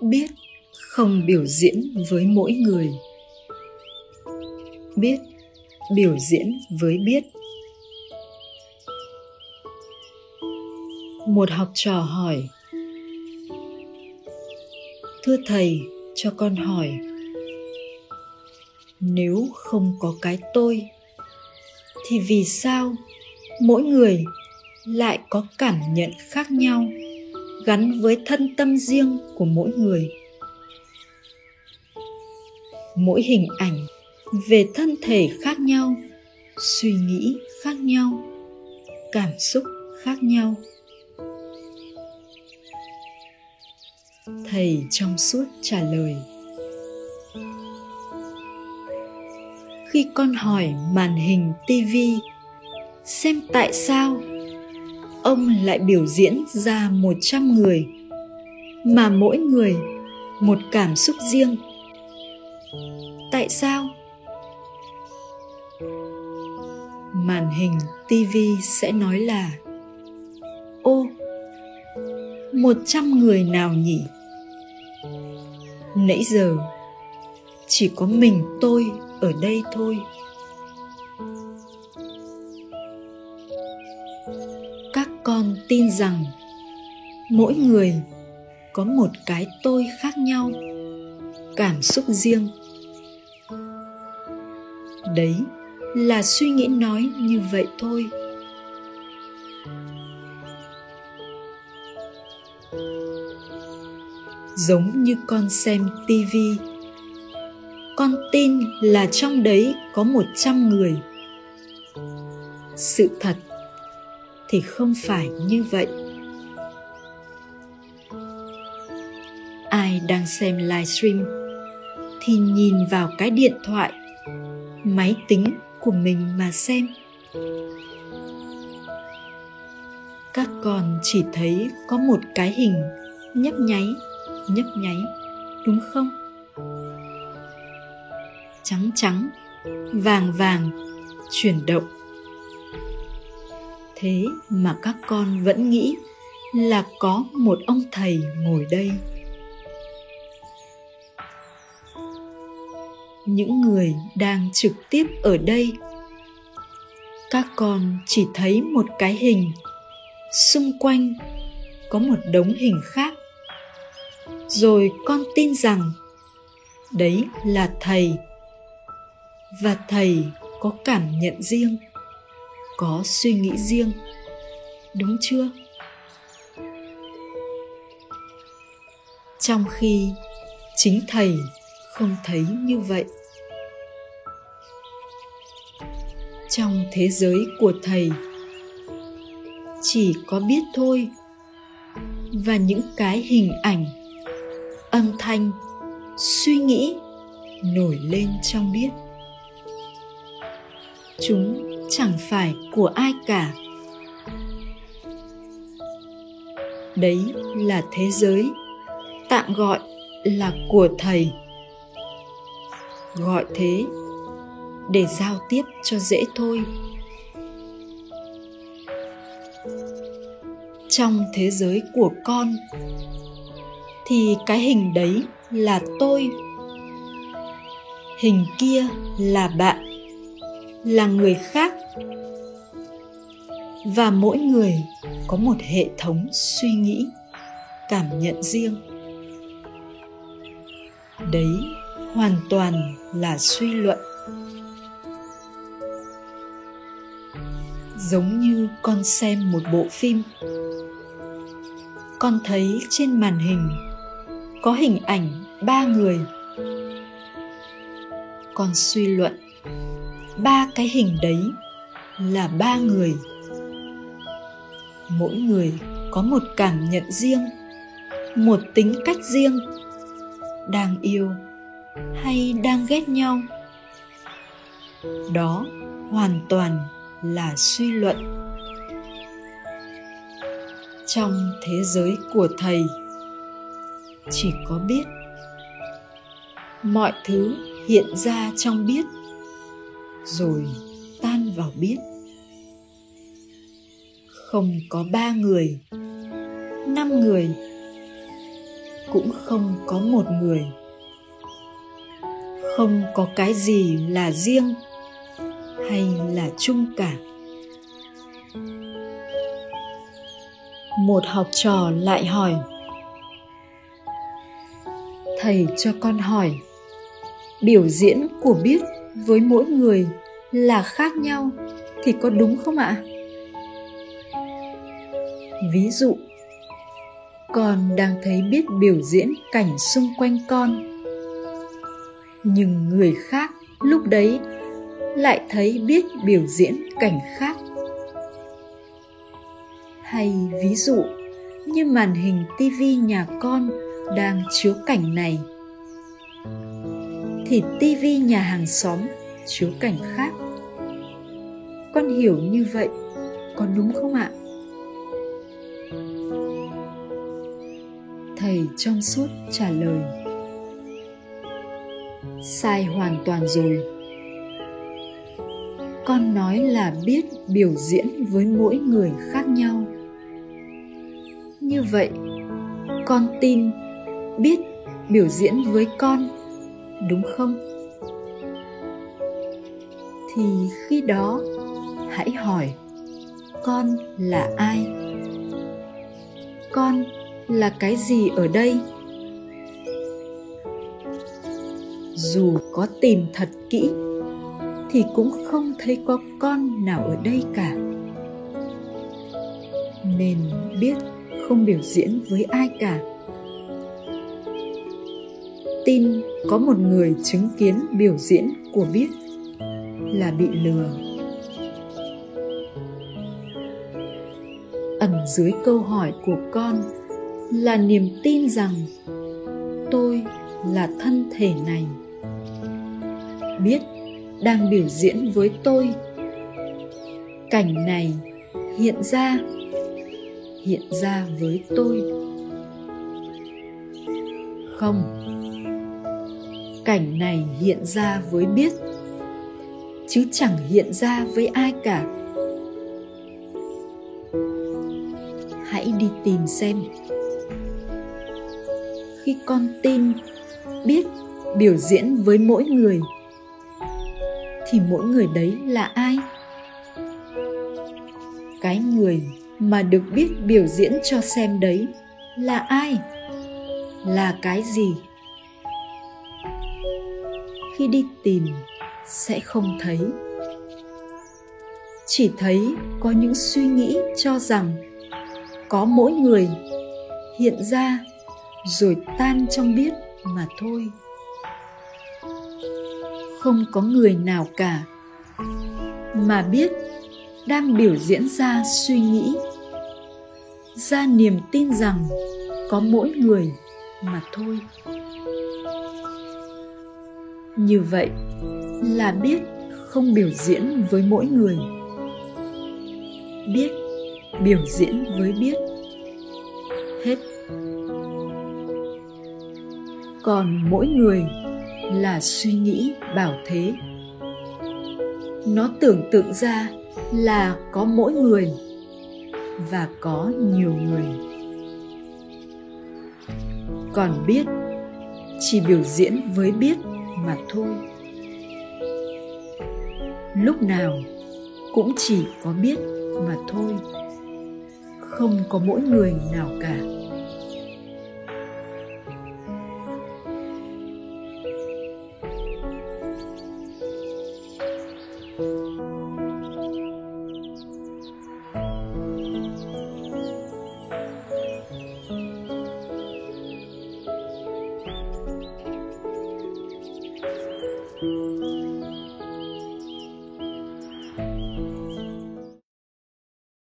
biết không biểu diễn với mỗi người. Biết biểu diễn với biết. Một học trò hỏi, thưa thầy, cho con hỏi, nếu không có cái tôi, thì vì sao mỗi người lại có cảm nhận khác nhau? Gắn với thân tâm riêng của mỗi người. Mỗi hình ảnh về thân thể khác nhau, suy nghĩ khác nhau, cảm xúc khác nhau. Thầy trong suốt trả lời, khi con hỏi màn hình tivi xem tại sao ông lại biểu diễn ra một trăm người, mà mỗi người một cảm xúc riêng. Tại sao? Màn hình TV sẽ nói là, ô, một trăm người nào nhỉ? Nãy giờ chỉ có mình tôi ở đây thôi con tin rằng mỗi người có một cái tôi khác nhau, cảm xúc riêng. Đấy là suy nghĩ nói như vậy thôi. Giống như con xem tivi con tin là trong đấy có một trăm người. Sự thật thì không phải như vậy. Ai đang xem livestream thì nhìn vào cái điện thoại, máy tính của mình mà xem. Các con chỉ thấy có một cái hình nhấp nháy nhấp nháy, đúng không? Trắng trắng, vàng vàng, chuyển động thế mà các con vẫn nghĩ là có một ông thầy ngồi đây. Những người đang trực tiếp ở đây, các con chỉ thấy một cái hình. Xung quanh có một đống hình khác. Rồi con tin rằng đấy là thầy. Và thầy có cảm nhận riêng có suy nghĩ riêng. Đúng chưa? Trong khi chính thầy không thấy như vậy, trong thế giới của thầy chỉ có biết thôi và những cái hình ảnh, âm thanh, suy nghĩ nổi lên trong biết. Chúng chẳng phải của ai cả. Đấy là thế giới, tạm gọi là của thầy. Gọi thế để giao tiếp cho dễ thôi. Trong thế giới của con, thì cái hình đấy là tôi. Hình kia là bạn, là người khác và mỗi người có một hệ thống suy nghĩ, cảm nhận riêng. Đấy hoàn toàn là suy luận. Giống như con xem một bộ phim. Con thấy trên màn hình có hình ảnh ba người. Con suy luận ba cái hình đấy là ba người. Mỗi người có một cảm nhận riêng, một tính cách riêng. Đang yêu hay đang ghét nhau, đó hoàn toàn là suy luận. Trong thế giới của thầy, chỉ có biết. Mọi thứ hiện ra trong biết, rồi vào biết. Không có ba người, năm người, cũng không có một người. Không có cái gì là riêng hay là chung cả. Một học trò lại hỏi, thầy cho con hỏi, biểu diễn của biết với mỗi người là khác nhau thì có đúng không ạ? Ví dụ, con đang thấy biết biểu diễn cảnh xung quanh con, nhưng người khác lúc đấy lại thấy biết biểu diễn cảnh khác. Hay ví dụ, như màn hình tivi nhà con đang chiếu cảnh này, thì tivi nhà hàng xóm chiếu cảnh khác con hiểu như vậy, có đúng không ạ? Thầy trong suốt trả lời. Sai hoàn toàn rồi. Con nói là biết biểu diễn với mỗi người khác nhau. Như vậy, con tin biết biểu diễn với con, đúng không? Thì khi đó hãy hỏi, con là ai? Con là cái gì ở đây? Dù có tìm thật kỹ, thì cũng không thấy có con nào ở đây cả. Nên biết không biểu diễn với ai cả. Tin có một người chứng kiến biểu diễn của biết là bị lừa. Ẩn dưới câu hỏi của con là niềm tin rằng tôi là thân thể này. Biết đang biểu diễn với tôi. Cảnh này hiện ra hiện ra với tôi. Không. Cảnh này hiện ra với biết, chứ chẳng hiện ra với ai cả. Tìm xem. Khi con tin, biết biểu diễn với mỗi người, thì mỗi người đấy là ai? Cái người mà được biết biểu diễn cho xem đấy là ai? Là cái gì? Khi đi tìm, sẽ không thấy. Chỉ thấy có những suy nghĩ cho rằng có mỗi người hiện ra rồi tan trong biết mà thôi. Không có người nào cả mà biết đang biểu diễn ra suy nghĩ, ra niềm tin rằng có mỗi người mà thôi. Như vậy là biết không biểu diễn với mỗi người. Biết biểu diễn với biết. Hết. Còn mỗi người là suy nghĩ bảo thế. Nó tưởng tượng ra là có mỗi người và có nhiều người. Còn biết, chỉ biểu diễn với biết mà thôi. Lúc nào cũng chỉ có biết mà thôi không có mỗi người nào cả.